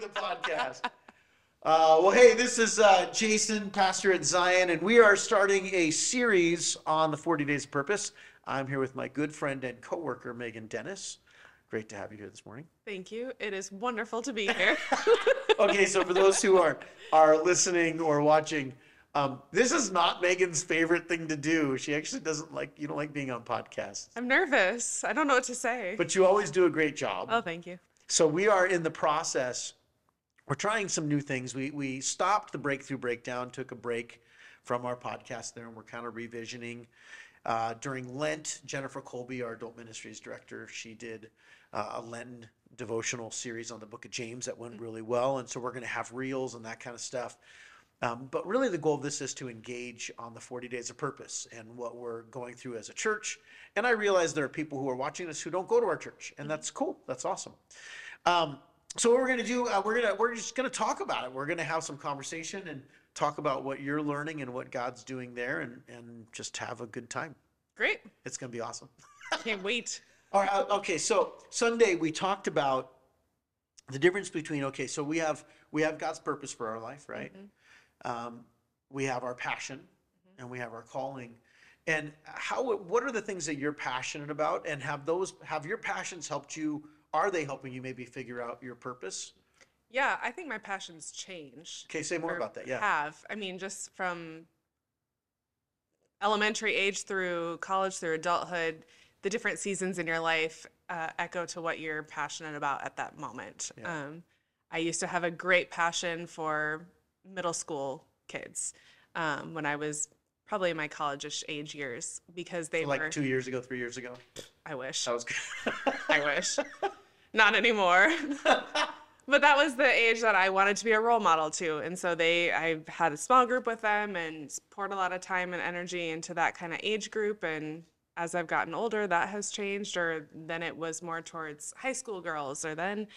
the podcast. Uh, well, hey, this is uh, Jason, pastor at Zion, and we are starting a series on the 40 Days of Purpose. I'm here with my good friend and coworker, Megan Dennis. Great to have you here this morning. Thank you. It is wonderful to be here. Okay, so for those who are are listening or watching, um, this is not Megan's favorite thing to do. She actually doesn't like you don't like being on podcasts, I'm nervous. I don't know what to say. but you always do a great job. oh, thank you. So we are in the process. We're trying some new things. We we stopped the breakthrough breakdown, took a break from our podcast there, and we're kind of revisioning. Uh, during Lent, Jennifer Colby, our adult ministries director, she did uh, a Lenten devotional series on the Book of James that went really well, and so we're going to have reels and that kind of stuff. Um, but really, the goal of this is to engage on the 40 days of purpose and what we're going through as a church. And I realize there are people who are watching this who don't go to our church, and that's cool. That's awesome. Um, so what we're going to do, uh, we're gonna we're just going to talk about it. We're going to have some conversation and talk about what you're learning and what God's doing there, and and just have a good time. Great. It's going to be awesome. Can't wait. All right. uh, Okay. So Sunday we talked about the difference between okay. So we have we have God's purpose for our life, right? Um, we have our passion, and we have our calling. And how? What are the things that you're passionate about? And have those have your passions helped you? Are they helping you maybe figure out your purpose? Yeah, I think my passions change. Okay, say more about that. Yeah. Have. I mean, just from elementary age through college through adulthood, the different seasons in your life uh, echo to what you're passionate about at that moment. Yeah. Um, I used to have a great passion for middle school kids um, when I was probably in my college-ish age years because they Like were. two years ago, three years ago. I wish. That was good. I wish. Not anymore. but that was the age that I wanted to be a role model to. And so they I had a small group with them and poured a lot of time and energy into that kind of age group and as I've gotten older that has changed or then it was more towards high school girls or then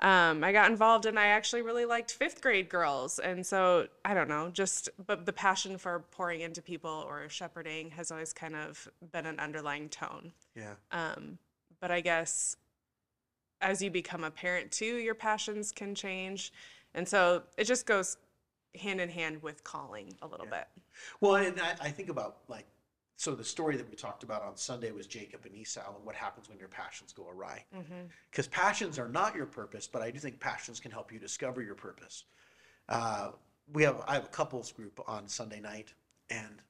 um, I got involved and I actually really liked fifth grade girls. And so I don't know, just but the passion for pouring into people or shepherding has always kind of been an underlying tone. yeah. Um, but I guess as you become a parent too, your passions can change. And so it just goes hand in hand with calling a little Yeah. bit. Well, and I, I think about like, so the story that we talked about on Sunday was Jacob and Esau and what happens when your passions go awry. Because passions are not your purpose, but I do think passions can help you discover your purpose. Uh, we have I have a couples group on Sunday night, and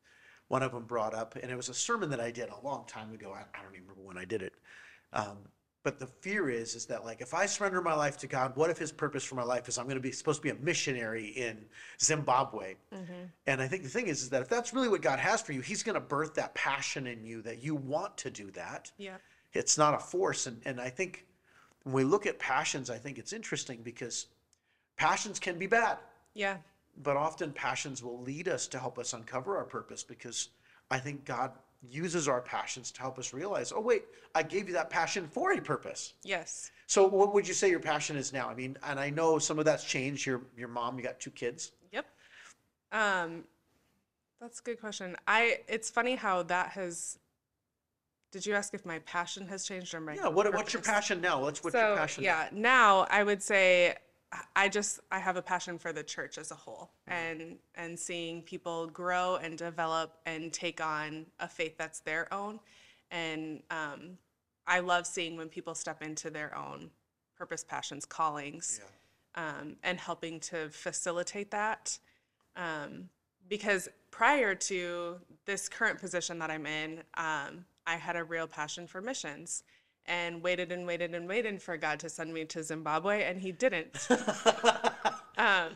one of them brought up, and it was a sermon that I did a long time ago. I, I don't even remember when I did it. Um, but the fear is, is that like if I surrender my life to God, what if His purpose for my life is I'm going to be supposed to be a missionary in Zimbabwe? Mm-hmm. And I think the thing is, is that if that's really what God has for you, He's going to birth that passion in you that you want to do that. Yeah. It's not a force. And, and I think when we look at passions, I think it's interesting because passions can be bad, Yeah. but often passions will lead us to help us uncover our purpose because I think God uses our passions to help us realize, oh, wait, I gave you that passion for a purpose. Yes. So what would you say your passion is now? I mean, and I know some of that's changed. Your, your mom, you got two kids. Yep. Um, that's a good question. I. It's funny how that has. Did you ask if my passion has changed or my? Yeah. What, what's your passion now? Let's, what's so your passion? yeah now i would say i just i have a passion for the church as a whole and and seeing people grow and develop and take on a faith that's their own. And um, i love seeing when people step into their own purpose passions callings um, and helping to facilitate that. Um, because prior to this current position that I'm in, um, I had a real passion for missions and waited and waited and waited for God to send me to Zimbabwe, and He didn't. um,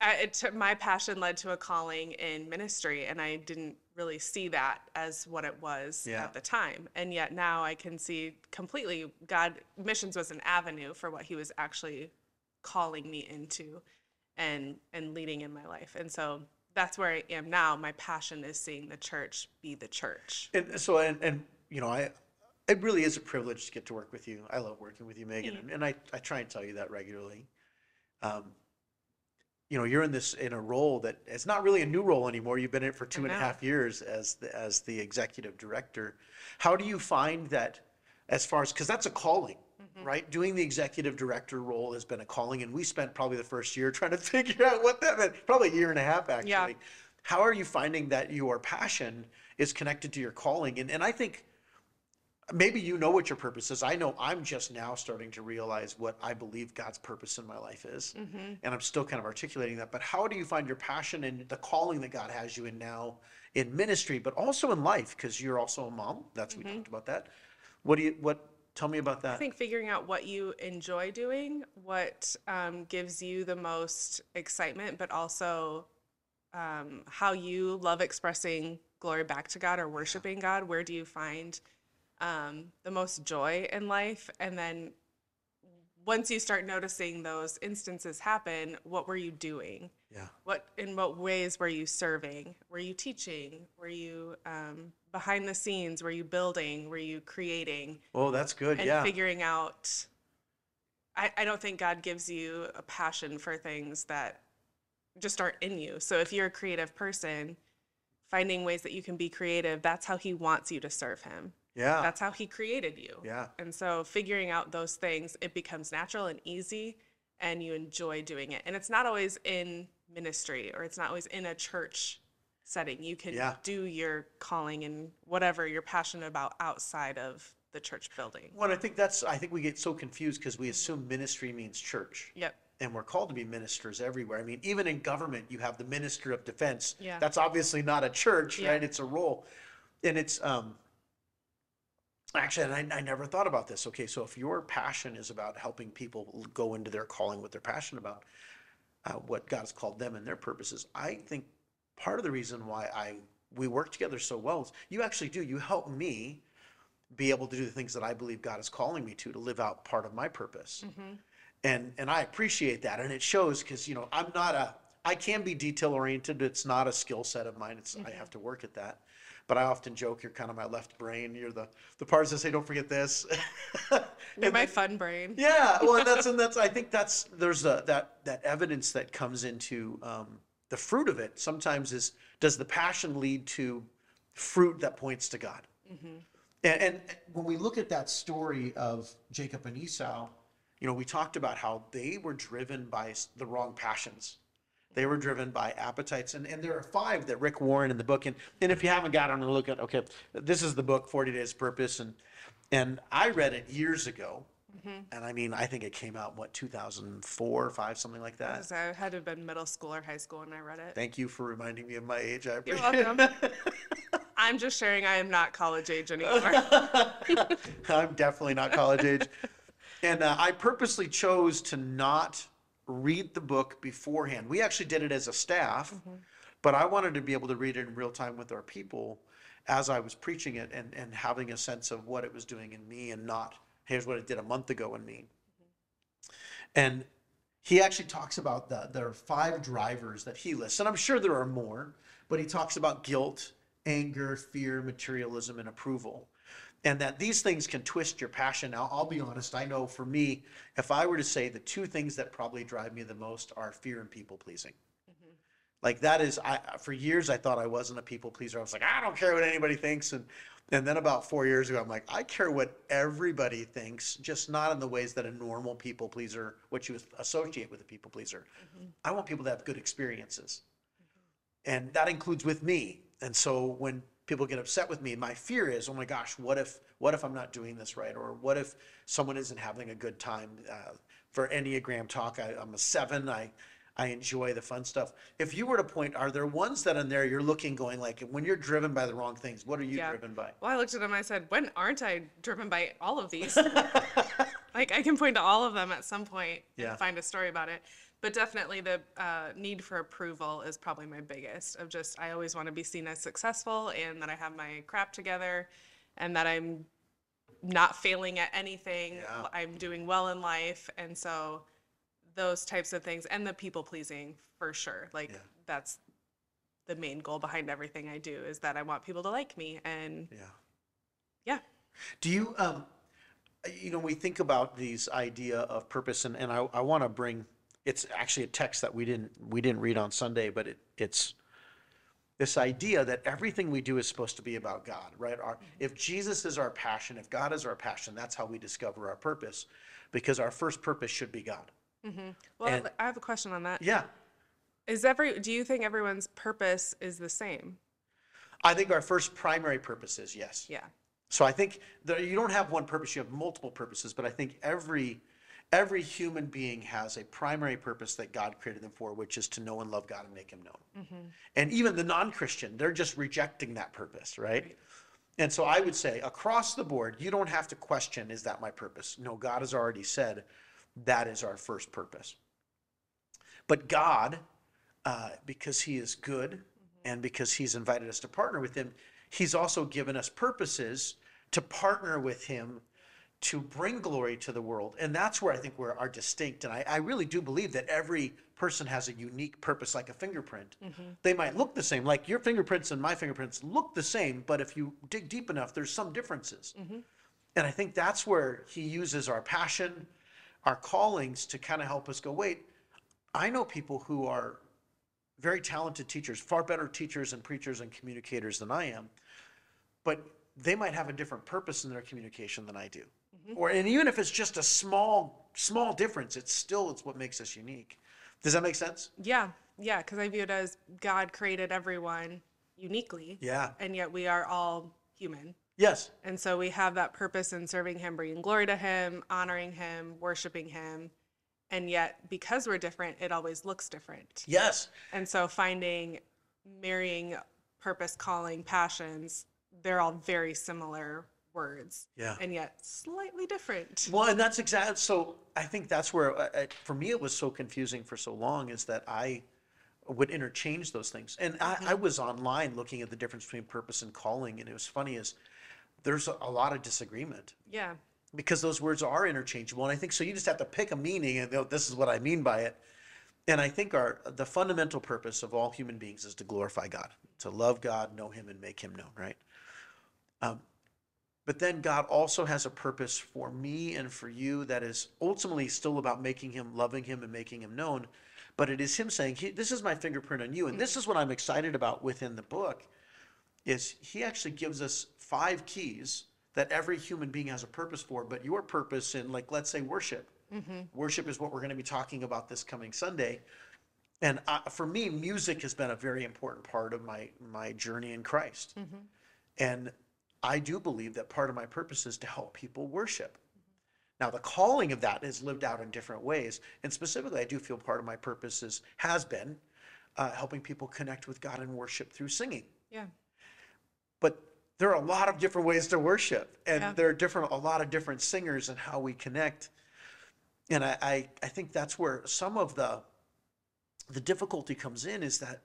I, it took, my passion led to a calling in ministry, and I didn't really see that as what it was Yeah. at the time. And yet now I can see completely God, missions was an avenue for what He was actually calling me into and and leading in my life. And so that's where I am now. My passion is seeing the church be the church. And so, and, and you know, I, it really is a privilege to get to work with you. I love working with you, Megan, and, and I, I try and tell you that regularly. Um, you know, you're in this in a role that it's not really a new role anymore. You've been in it for two and a half years as the, as the executive director. How do you find that, as far as because that's a calling, right? Doing the executive director role has been a calling, and we spent probably the first year trying to figure out what that meant. Probably a year and a half, actually. Yeah. How are you finding that your passion is connected to your calling? And and I think maybe you know what your purpose is. I know I'm just now starting to realize what I believe God's purpose in my life is. And I'm still kind of articulating that. But how do you find your passion and the calling that God has you in now in ministry, but also in life? Because you're also a mom. That's we talked about that. What do you what tell me about that? I think figuring out what you enjoy doing, what um, gives you the most excitement, but also um, how you love expressing glory back to God or worshiping God. Where do you find um, the most joy in life? And then once you start noticing those instances happen, what were you doing? Yeah. What in what ways were you serving? Were you teaching? Were you um, behind the scenes? Were you building? Were you creating? Oh, that's good. and yeah. figuring out I, I don't think god gives you a passion for things that just aren't in you so if you're a creative person finding ways that you can be creative that's how he wants you to serve him yeah. that's how he created you Yeah. and so figuring out those things it becomes natural and easy and you enjoy doing it and it's not always in ministry or it's not always in a church setting you can Yeah. do your calling and whatever you're passionate about outside of the church building Well, I think that's I think we get so confused because we assume ministry means church. yep and we're called to be ministers everywhere. I mean, even in government, you have the minister of defense. Yeah. That's obviously not a church, Yeah. right? It's a role. And it's, um, actually, and I, I never thought about this. Okay, so if your passion is about helping people go into their calling, what they're passionate about, uh, what God has called them and their purposes, I think part of the reason why I we work together so well is you actually do. You help me be able to do the things that I believe God is calling me to to live out part of my purpose and and I appreciate that, and it shows because you know I'm not a I can be detail oriented. It's not a skill set of mine. It's I have to work at that. But I often joke you're kind of my left brain. You're the the parts that say don't forget this. You're my fun brain. yeah, well, and that's and that's. I think that's there's a, that that evidence that comes into um, the fruit of it. Sometimes is does the passion lead to fruit that points to God? And, and when we look at that story of Jacob and Esau, you know, we talked about how they were driven by the wrong passions. They were driven by appetites. And, and there are five that Rick Warren in the book. And, and if you haven't got on to look at, okay, this is the book, 40 Days Purpose. And, and I read it years ago. And I mean, I think it came out, what, 2004 or 5, something like that. I had to have been middle school or high school when I read it. Thank you for reminding me of my age. I appreciate You're welcome. I'm just sharing I am not college age anymore. I'm definitely not college age. And uh, I purposely chose to not read the book beforehand. We actually did it as a staff, mm-hmm. but I wanted to be able to read it in real time with our people as I was preaching it and, and having a sense of what it was doing in me and not, here's what it did a month ago in me. And he actually talks about the there are five drivers that he lists, and I'm sure there are more, but he talks about guilt, anger, fear, materialism, and approval. And that these things can twist your passion. Now, I'll be honest, I know for me, if I were to say the two things that probably drive me the most are fear and people pleasing. Mm-hmm. Like that is, I for years I thought I wasn't a people pleaser. I was like, I don't care what anybody thinks, and and then about four years ago, I'm like, I care what everybody thinks, just not in the ways that a normal people pleaser, what you associate with a people pleaser. Mm-hmm. I want people to have good experiences, and that includes with me. And so when people get upset with me, my fear is, oh my gosh, what if what if I'm not doing this right, or what if someone isn't having a good time? Uh, for Enneagram talk, I, I'm a seven. I I enjoy the fun stuff. If you were to point, are there ones that in there you're looking, going like, when you're driven by the wrong things, what are you Yeah. driven by? Well, I looked at him. I said, "When aren't I driven by all of these? like I can point to all of them at some point Yeah. and find a story about it." But definitely, the uh, need for approval is probably my biggest. Of just, I always want to be seen as successful and that I have my crap together, and that I'm not failing at anything. Yeah. I'm doing well in life, and so those types of things, and the people pleasing for sure. Like Yeah. that's the main goal behind everything I do is that I want people to like me and Yeah. yeah. Do you, um, you know, we think about these idea of purpose, and, and I, I want to bring. It's actually a text that we didn't we didn't read on Sunday, but it, it's this idea that everything we do is supposed to be about God, right? Our, if Jesus is our passion, if God is our passion, that's how we discover our purpose, because our first purpose should be God. Mm-hmm. Well, And- I have a question on that. Yeah, Is every do you think everyone's purpose is the same? I think our first primary purpose is yes. Yeah. So I think that you don't have one purpose; you have multiple purposes. But I think every every human being has a primary purpose that God created them for, which is to know and love God and make Him known. And even the non-Christian, they're just rejecting that purpose, right? And so I would say across the board, you don't have to question, is that my purpose? No, God has already said that is our first purpose. But God, uh, because He is good and because He's invited us to partner with Him, He's also given us purposes to partner with Him to bring glory to the world. And that's where I think we are distinct. And I, I really do believe that every person has a unique purpose, like a fingerprint. Mm-hmm. They might look the same, like your fingerprints and my fingerprints look the same, but if you dig deep enough, there's some differences. Mm-hmm. And I think that's where he uses our passion, our callings to kind of help us go, wait, I know people who are very talented teachers, far better teachers and preachers and communicators than I am, but they might have a different purpose in their communication than I do. Mm-hmm. Or and even if it's just a small small difference, it's still it's what makes us unique. Does that make sense? Yeah. Yeah, because I view it as God created everyone uniquely. Yeah. And yet we are all human. Yes. And so we have that purpose in serving him, bringing glory to him, honoring him, worshiping him. And yet because we're different, it always looks different. Yes. And so finding marrying purpose, calling, passions, they're all very similar words. Yeah. And yet slightly different. Well, and that's exactly so. I think that's where, uh, uh, for me, it was so confusing for so long is that I would interchange those things, and I, I was online looking at the difference between purpose and calling, and it was funny is there's a, a lot of disagreement Yeah. because those words are interchangeable, and I think so. You just have to pick a meaning, and go, this is what I mean by it. And I think our the fundamental purpose of all human beings is to glorify God, to love God, know Him, and make Him known. Right. Um, but then God also has a purpose for me and for you that is ultimately still about making Him, loving Him, and making Him known. But it is Him saying, "This is my fingerprint on you," and this is what I'm excited about within the book. Is He actually gives us five keys that every human being has a purpose for, but your purpose in, like, let's say, worship. Worship is what we're going to be talking about this coming Sunday. And uh, for me, music has been a very important part of my my journey in Christ. And I do believe that part of my purpose is to help people worship. Now, the calling of that is lived out in different ways, and specifically, I do feel part of my purpose is has been uh, helping people connect with God and worship through singing. Yeah. But there are a lot of different ways to worship, and Yeah. there are different a lot of different singers and how we connect. And I, I I think that's where some of the the difficulty comes in is that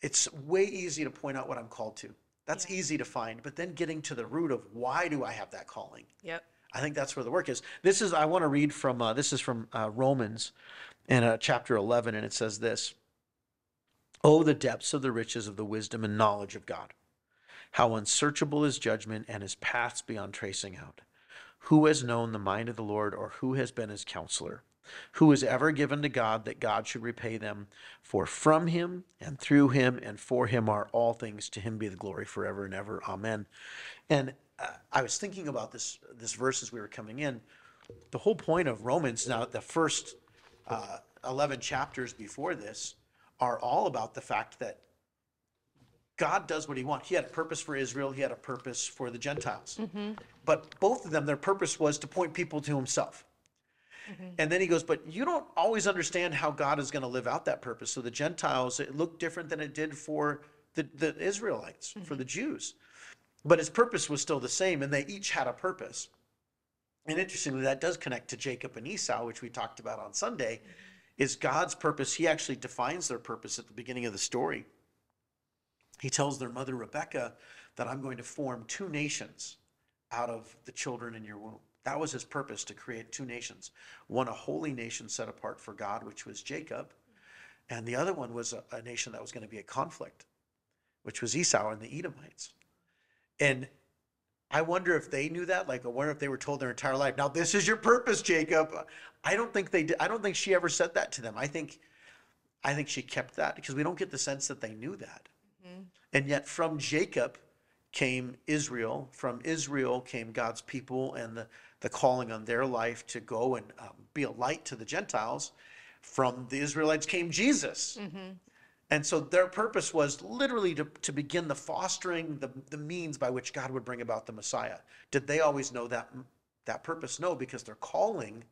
it's way easy to point out what I'm called to. That's Yeah. easy to find, but then getting to the root of why do I have that calling? Yep. I think that's where the work is. This is I want to read from uh, this is from uh, Romans, in uh, chapter eleven, and it says this: "Oh, the depths of the riches of the wisdom and knowledge of God! How unsearchable His judgment and His paths beyond tracing out! Who has known the mind of the Lord, or who has been His counselor?" Who is ever given to God that God should repay them? For from him and through him and for him are all things. To him be the glory forever and ever. Amen. And uh, I was thinking about this this verse as we were coming in. The whole point of Romans now, the first uh, eleven chapters before this, are all about the fact that God does what He wants. He had a purpose for Israel. He had a purpose for the Gentiles. But both of them, their purpose was to point people to Himself. Mm-hmm. And then he goes, but you don't always understand how God is going to live out that purpose. So the Gentiles, it looked different than it did for the, the Israelites, for mm-hmm. the Jews. But his purpose was still the same, and they each had a purpose. And interestingly, that does connect to Jacob and Esau, which we talked about on Sunday, mm-hmm. is God's purpose. He actually defines their purpose at the beginning of the story. He tells their mother Rebecca that I'm going to form two nations out of the children in your womb. That was his purpose to create two nations one, a holy nation set apart for God, which was Jacob, and the other one was a, a nation that was going to be a conflict, which was Esau and the Edomites. And I wonder if they knew that. Like, I wonder if they were told their entire life, now this is your purpose, Jacob. I don't think they did. I don't think she ever said that to them. I think, I think she kept that because we don't get the sense that they knew that. Mm-hmm. And yet from Jacob came Israel. From Israel came God's people and the, the calling on their life to go and um, be a light to the Gentiles. From the Israelites came Jesus. Mm-hmm. And so their purpose was literally to, to begin the fostering the, the means by which God would bring about the Messiah. Did they always know that mm, that purpose? No, because their calling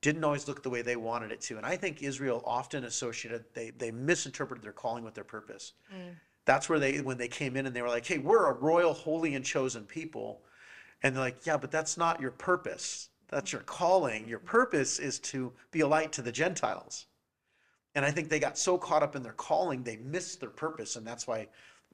didn't always look the way they wanted it to. And I think Israel often associated they they misinterpreted their calling with their purpose. Mm. That's where they when they came in and they were like, "Hey, we're a royal, holy, and chosen people," and they're like, "Yeah, but that's not your purpose. That's your calling. Your purpose is to be a light to the Gentiles." And I think they got so caught up in their calling, they missed their purpose. And that's why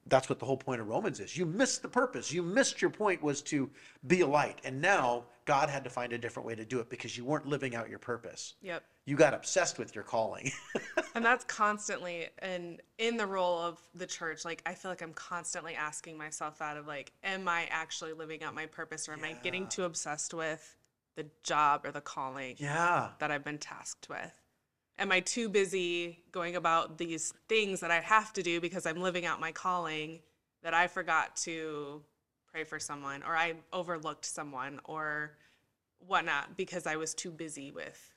that's what the whole point of Romans is. You missed the purpose. You missed your point was to be a light. And now God had to find a different way to do it because you weren't living out your purpose. Yep. You got obsessed with your calling. And that's constantly and in the role of the church, like I feel like I'm constantly asking myself that of like, am I actually living out my purpose or am I getting too obsessed with the job or the calling yeah. that I've been tasked with? Am I too busy going about these things that I have to do because I'm living out my calling that I forgot to pray for someone or I overlooked someone or whatnot because I was too busy with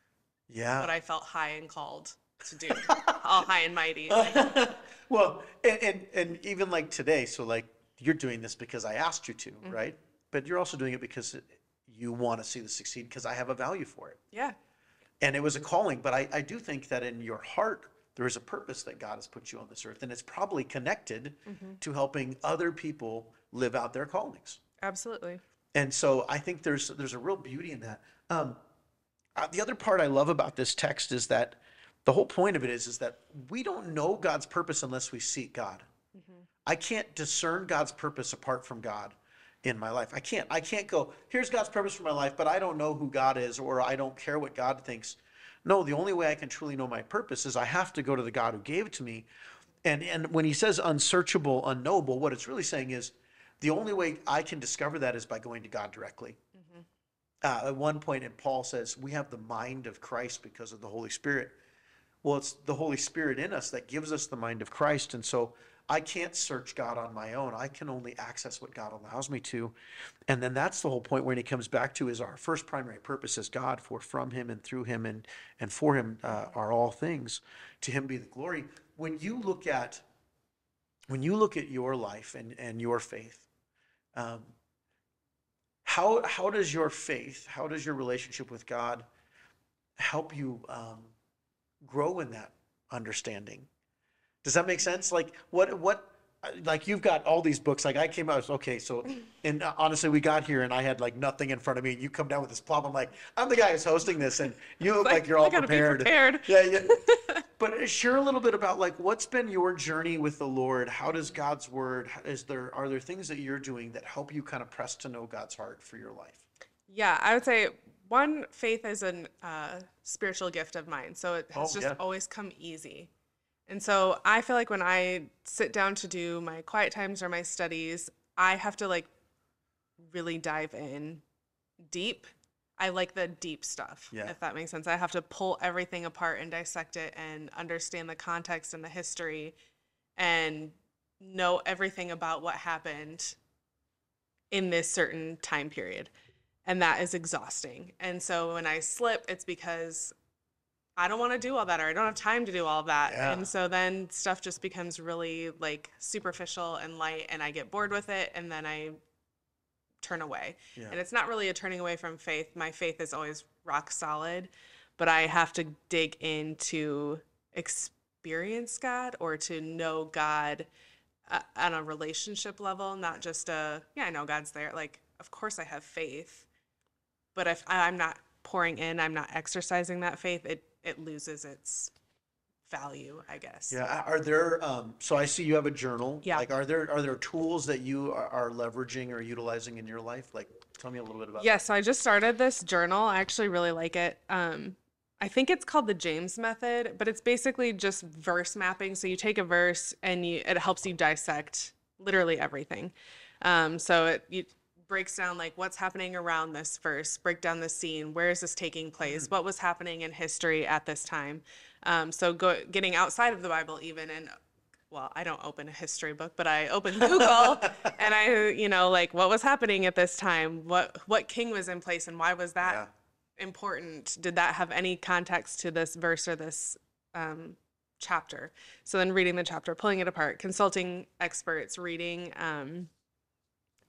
Yeah. what I felt high and called to do, all high and mighty. well, and, and and even like today, so like you're doing this because I asked you to, Mm-hmm. right? But you're also doing it because you want to see this succeed because I have a value for it. Yeah. and it was a calling but I, I do think that in your heart there is a purpose that god has put you on this earth and it's probably connected to helping other people live out their callings Absolutely. and so i think there's there's a real beauty in that um, Uh, the other part i love about this text is that the whole point of it is is that we don't know god's purpose unless we seek god. Mm-hmm. I can't discern god's purpose apart from god in my life. I can't i can't go here's god's purpose for my life but i don't know who god is or i don't care what god thinks. No the only way i can truly know my purpose is i have to go to the god who gave it to me. And and when he says unsearchable unknowable what it's really saying is the only way i can discover that is by going to god directly uh, at one point and paul says we have the mind of christ because of the holy spirit. Well it's the holy spirit in us that gives us the mind of christ and so i can't search god on my own. I can only access what god allows me to. And then that's the whole point when he comes back to is our first primary purpose is god for from him and through him and and for him uh, are all things. To him be the glory. When you look at when you look at your life and and your faith um, how how does your faith how does your relationship with god help you um, grow in that understanding? Does that make sense? Like what what like you've got all these books. Like i came out okay so and uh, honestly we got here and i had like nothing in front of me and you come down with this plot i'm like i'm the guy who's hosting this and you look like, you're I all prepared. prepared. yeah yeah but share a little bit about like what's been your journey with the lord how does god's word Is there are there things that you're doing that help you kind of press to know god's heart for your life Yeah, I would say one faith is a uh, spiritual gift of mine, so it has Oh, just yeah. always come easy. And so I feel like when I sit down to do my quiet times or my studies, I have to like really dive in deep. I like the deep stuff, Yeah. if that makes sense. I have to pull everything apart and dissect it and understand the context and the history and know everything about what happened in this certain time period. And that is exhausting. And so when I slip, it's because I don't want to do all that or I don't have time to do all that. Yeah. And so then stuff just becomes really like superficial and light and I get bored with it and then I turn away. Yeah. And it's not really a turning away from faith. My faith is always rock solid, but I have to dig into experience God or to know God uh, on a relationship level, not just a, yeah, I know God's there. Like, of course I have faith, but if I'm not pouring in, I'm not exercising that faith, it, it loses its value, I guess. Yeah. Are there? Um, so I see you have a journal. Yeah. Like, are there are there tools that you are, are leveraging or utilizing in your life? Like, tell me a little bit about. Yeah, so I just started this journal. I actually really like it. Um, I think it's called the James method, but it's basically just verse mapping. So you take a verse and you, it helps you dissect literally everything. Um, so it you, breaks down like what's happening around this verse, break down the scene, where is this taking place, what was happening in history at this time. Um, so go, getting outside of the Bible even and well, I don't open a history book, but I open Google and I, you know, like what was happening at this time? What what king was in place and why was that Yeah. important? Did that have any context to this verse or this um, chapter? So then reading the chapter, pulling it apart, consulting experts, reading um,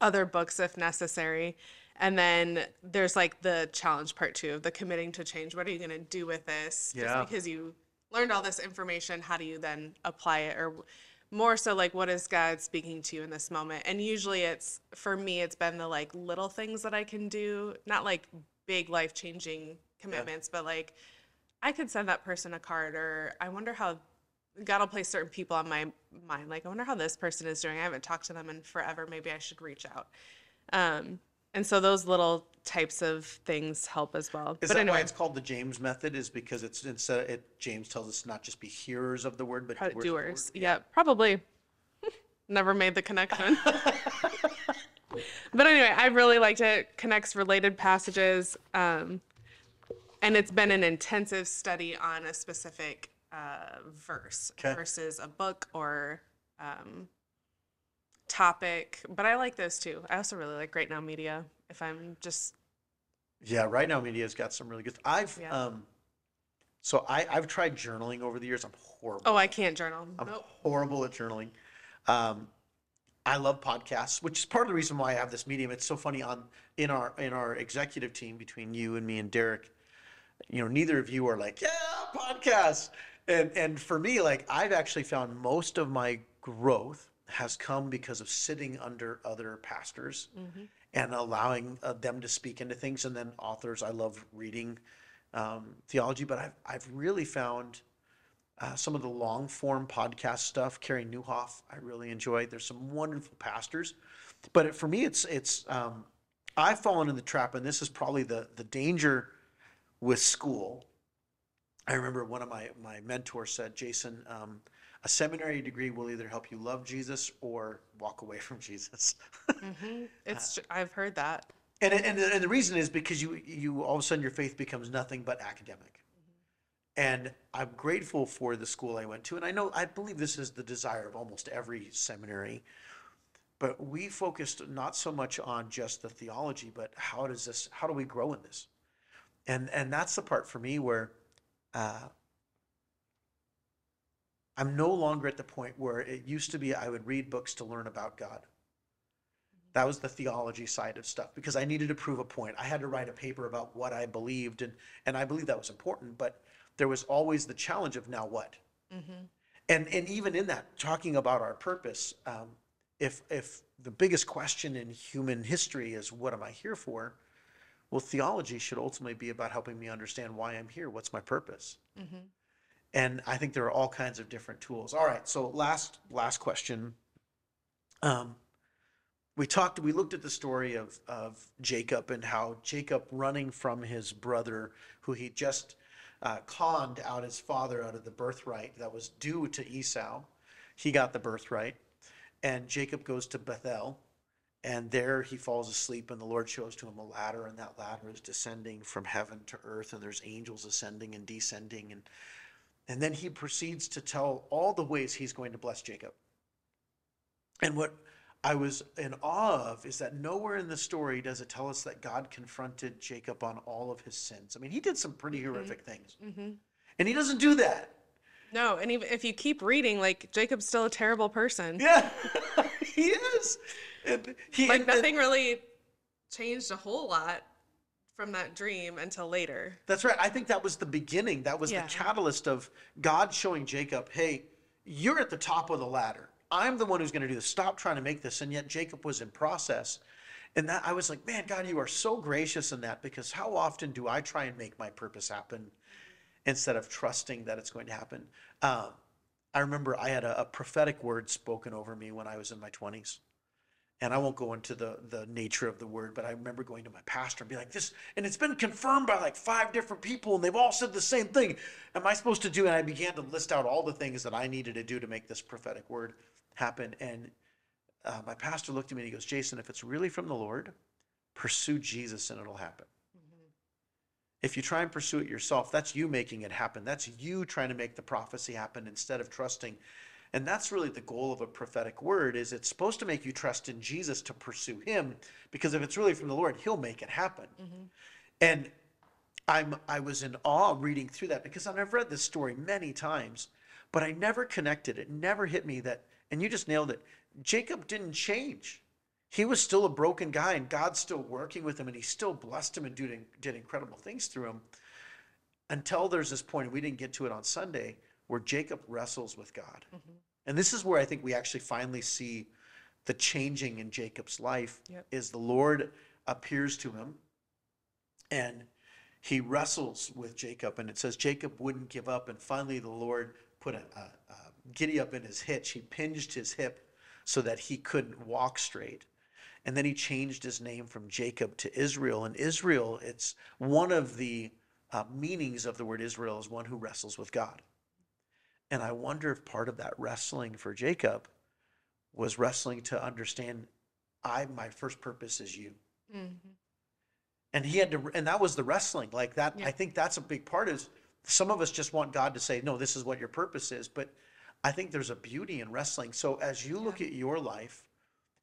other books if necessary. And then there's like the challenge part two of the committing to change. What are you going to do with this? Yeah. Just because you learned all this information, how do you then apply it? Or more so, like, what is God speaking to you in this moment? And usually it's, for me, it's been the like little things that I can do, not like big life changing commitments, but like I could send that person a card, or I wonder how God will place certain people on my mind. Like, I wonder how this person is doing. I haven't talked to them in forever. Maybe I should reach out. Um, and so those little types of things help as well. Is but that anyway, why it's called the James method? Is because it's instead it James tells us not just be hearers of the word, but pro- doers. doers. Yeah, probably. Never made the connection. but anyway, I really liked it. Connects related passages. Um, and it's been an intensive study on a specific uh, verse Okay. versus a book or um, topic. But I like those too. I also really like Right Now Media. If I'm just Yeah, right now media's got some really good. I've Yeah. um, so I I've tried journaling over the years. I'm horrible. oh, I can't journal. I'm Nope. horrible at journaling. Um, I love podcasts, which is part of the reason why I have this medium. It's so funny on in our in our executive team between you and me and Derek. You know, neither of you are like, yeah, podcasts. And and for me, like I've actually found most of my growth has come because of sitting under other pastors and allowing uh, them to speak into things. And then authors, I love reading um, theology, but I've I've really found uh, some of the long form podcast stuff. Carey Nieuwhof, I really enjoy. There's some wonderful pastors, but it, for me, it's it's um, I've fallen in the trap, and this is probably the the danger with school. I remember one of my my mentors said, Jason, um, a seminary degree will either help you love Jesus or walk away from Jesus. hmm It's. ju- I've heard that. And, and, the- and the reason is because you you all of a sudden your faith becomes nothing but academic. And I'm grateful for the school I went to, and I know I believe this is the desire of almost every seminary. But we focused not so much on just the theology, but how does this? How do we grow in this? And and that's the part for me where uh, I'm no longer at the point where it used to be I would read books to learn about God. That was the theology side of stuff because I needed to prove a point. I had to write a paper about what I believed, and and I believe that was important. But there was always the challenge of now what, hmm and and even in that, talking about our purpose. Um, if if the biggest question in human history is what am I here for, well, theology should ultimately be about helping me understand why I'm here. What's my purpose? hmm and I think there are all kinds of different tools. All right, so last last question. Um, we talked. We looked at the story of of Jacob and how Jacob running from his brother, who he just uh, conned out his father out of the birthright that was due to Esau. He got the birthright, and Jacob goes to Bethel, and there he falls asleep, and the Lord shows to him a ladder, and that ladder is descending from heaven to earth, and there's angels ascending and descending, and and then he proceeds to tell all the ways he's going to bless Jacob. And what I was in awe of is that nowhere in the story does it tell us that God confronted Jacob on all of his sins. I mean, he did some pretty horrific things. hmm And he doesn't do that. No, and even if you keep reading, like Jacob's still a terrible person. Yeah, he is. And he, Like and- and- nothing really changed a whole lot from that dream until later. That's right. I think that was the beginning. That was Yeah. the catalyst of God showing Jacob, hey, you're at the top of the ladder. I'm the one who's going to do this. Stop trying to make this. And yet Jacob was in process. And that I was like, man, God, you are so gracious in that because how often do I try and make my purpose happen instead of trusting that it's going to happen? Um, I remember I had a, a prophetic word spoken over me when I was in my 20s and I won't go into the the nature of the word, but I remember going to my pastor and be like, "This," and it's been confirmed by like five different people, and they've all said the same thing. Am I supposed to do? And I began to list out all the things that I needed to do to make this prophetic word happen. And uh, my pastor looked at me and he goes, "Jason, if it's really from the Lord, pursue Jesus, and it'll happen." If you try and pursue it yourself, that's you making it happen. That's you trying to make the prophecy happen instead of trusting And that's really the goal of a prophetic word is it's supposed to make you trust in Jesus to pursue him because if it's really from the Lord, he'll make it happen. Mm-hmm. And I'm I was in awe reading through that because I've read this story many times, but I never connected it. Never hit me that and you just nailed it. Jacob didn't change. He was still a broken guy and God's still working with him and he still blessed him and did, did incredible things through him until there's this point, and we didn't get to it on Sunday, where Jacob wrestles with God. And this is where I think we actually finally see the changing in Jacob's life Yep. is the Lord appears to him and he wrestles with Jacob. And it says Jacob wouldn't give up. And finally, the Lord put a, a, a giddy up in his hitch. He pinged his hip so that he couldn't walk straight. And then he changed his name from Jacob to Israel. And Israel, it's one of the uh, meanings of the word Israel is one who wrestles with God. And I wonder if part of that wrestling for Jacob was wrestling to understand I my first purpose is you. Mhm. And he had to and that was the wrestling. Like that Yeah. I think that's a big part is some of us just want God to say, No, this is what your purpose is. But I think there's a beauty in wrestling. So as you look at your life,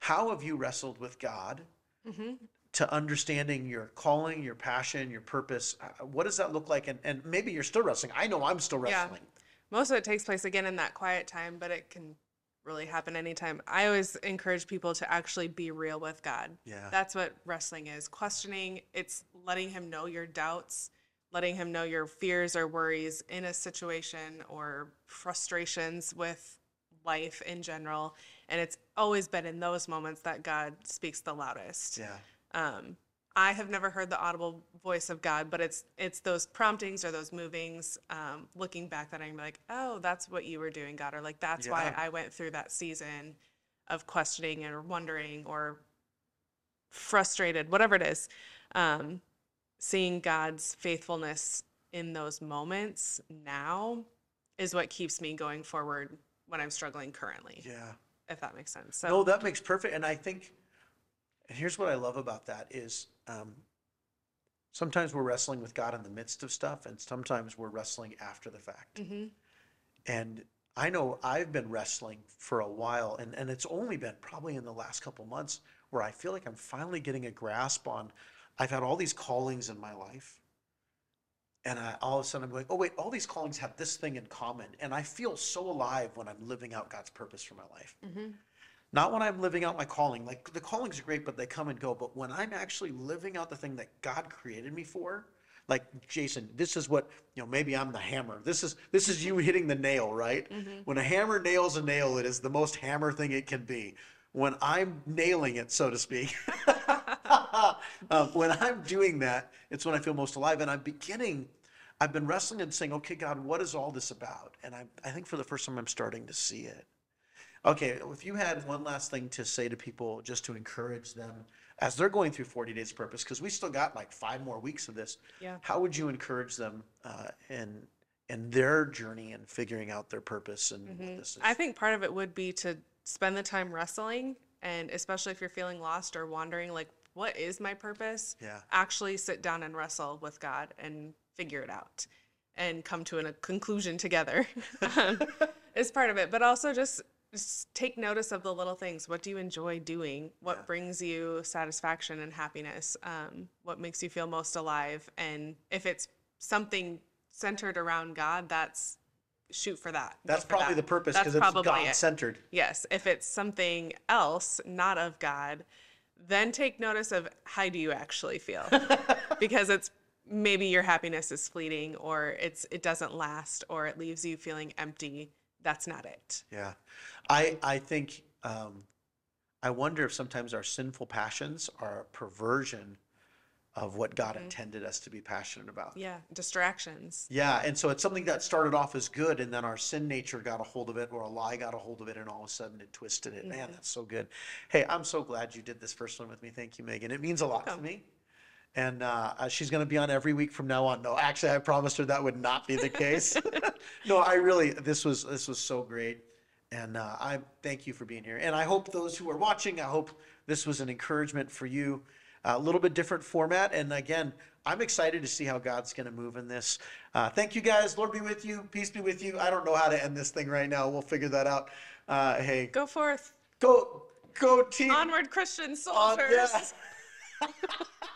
how have you wrestled with God Mhm. to understanding your calling, your passion, your purpose? Uh, What does that look like? And and maybe you're still wrestling. I know I'm still Yeah. Most of it takes place again in that quiet time, but it can really happen anytime. I always encourage people to actually be real with God. Yeah. That's what wrestling is. Questioning, it's letting him know your doubts, letting him know your fears or worries in a situation or frustrations with life in general. And it's always been in those moments that God speaks the loudest. Yeah. um, I have never heard the audible voice of God, but it's it's those promptings or those movings, um, looking back that I'm like, oh, that's what you were doing, God, or like that's why I went through that season of questioning or wondering or frustrated, whatever it is. Um, seeing God's faithfulness in those moments now is what keeps me going forward when I'm struggling currently, Yeah. if that makes sense. So No, that makes perfect. And I think, and here's what I love about that is um, sometimes we're wrestling with God in the midst of stuff, and sometimes we're wrestling after the fact. Mhm. And I know I've been wrestling for a while, and, and it's only been probably in the last couple months where I feel like I'm finally getting a grasp on. I've had all these callings in my life. And I, all of a sudden I'm going, oh, wait, all these callings have this thing in common. And I feel so alive when I'm living out God's purpose for my life. Mhm. Not when I'm living out my calling. Like the callings are great, but they come and go. But when I'm actually living out the thing that God created me for, like Jason, this is what you know. Maybe I'm the hammer. This is this is you hitting the nail, right? When a hammer nails a nail, it is the most hammer thing it can be. When I'm nailing it, so to speak, um, when I'm doing that, it's when I feel most alive. And I'm beginning. I've been wrestling and saying, "Okay, God, what is all this about?" And I, I think for the first time, I'm starting to see it. Okay, if you had one last thing to say to people just to encourage them as they're going through 40 days of purpose, because we still got like five more weeks of this, Yeah. how would you encourage them uh, in, in their journey and figuring out their purpose and what this is? I think part of it would be to spend the time wrestling, and especially if you're feeling lost or wondering, like, what is my purpose? Yeah. Actually sit down and wrestle with God and figure it out and come to an- a conclusion together um, is part of it. But also just, just take notice of the little things. What do you enjoy doing? What Yeah. brings you satisfaction and happiness? Um, what makes you feel most alive? And if it's something centered around God, that's shoot for that. That's for probably that. the purpose because it's God it. centered. Yes. If it's something else, not of God, then take notice of how do you actually feel? because it's maybe your happiness is fleeting or it's it doesn't last or it leaves you feeling empty. That's not it. Yeah. I, I think, um, I wonder if sometimes our sinful passions are a perversion of what God intended us to be passionate about. Yeah. Distractions. Yeah, and so it's something that started off as good, and then our sin nature got a hold of it, or a lie got a hold of it, and all of a sudden it twisted it. Man, that's so good. Hey, I'm so glad you did this first one with me. Thank you, Megan. It means a lot to me. And uh, uh, she's going to be on every week from now on. No, actually, I promised her that would not be the case. no, I really this was this was so great, and uh, I thank you for being here. And I hope those who are watching, I hope this was an encouragement for you. a little bit different format. And again, I'm excited to see how God's going to move in this. Uh, thank you guys. Lord be with you. Peace be with you. I don't know how to end this thing right now. We'll figure that out. Uh, hey, Go forth. go, go team. Onward, Christian soldiers. On- yeah.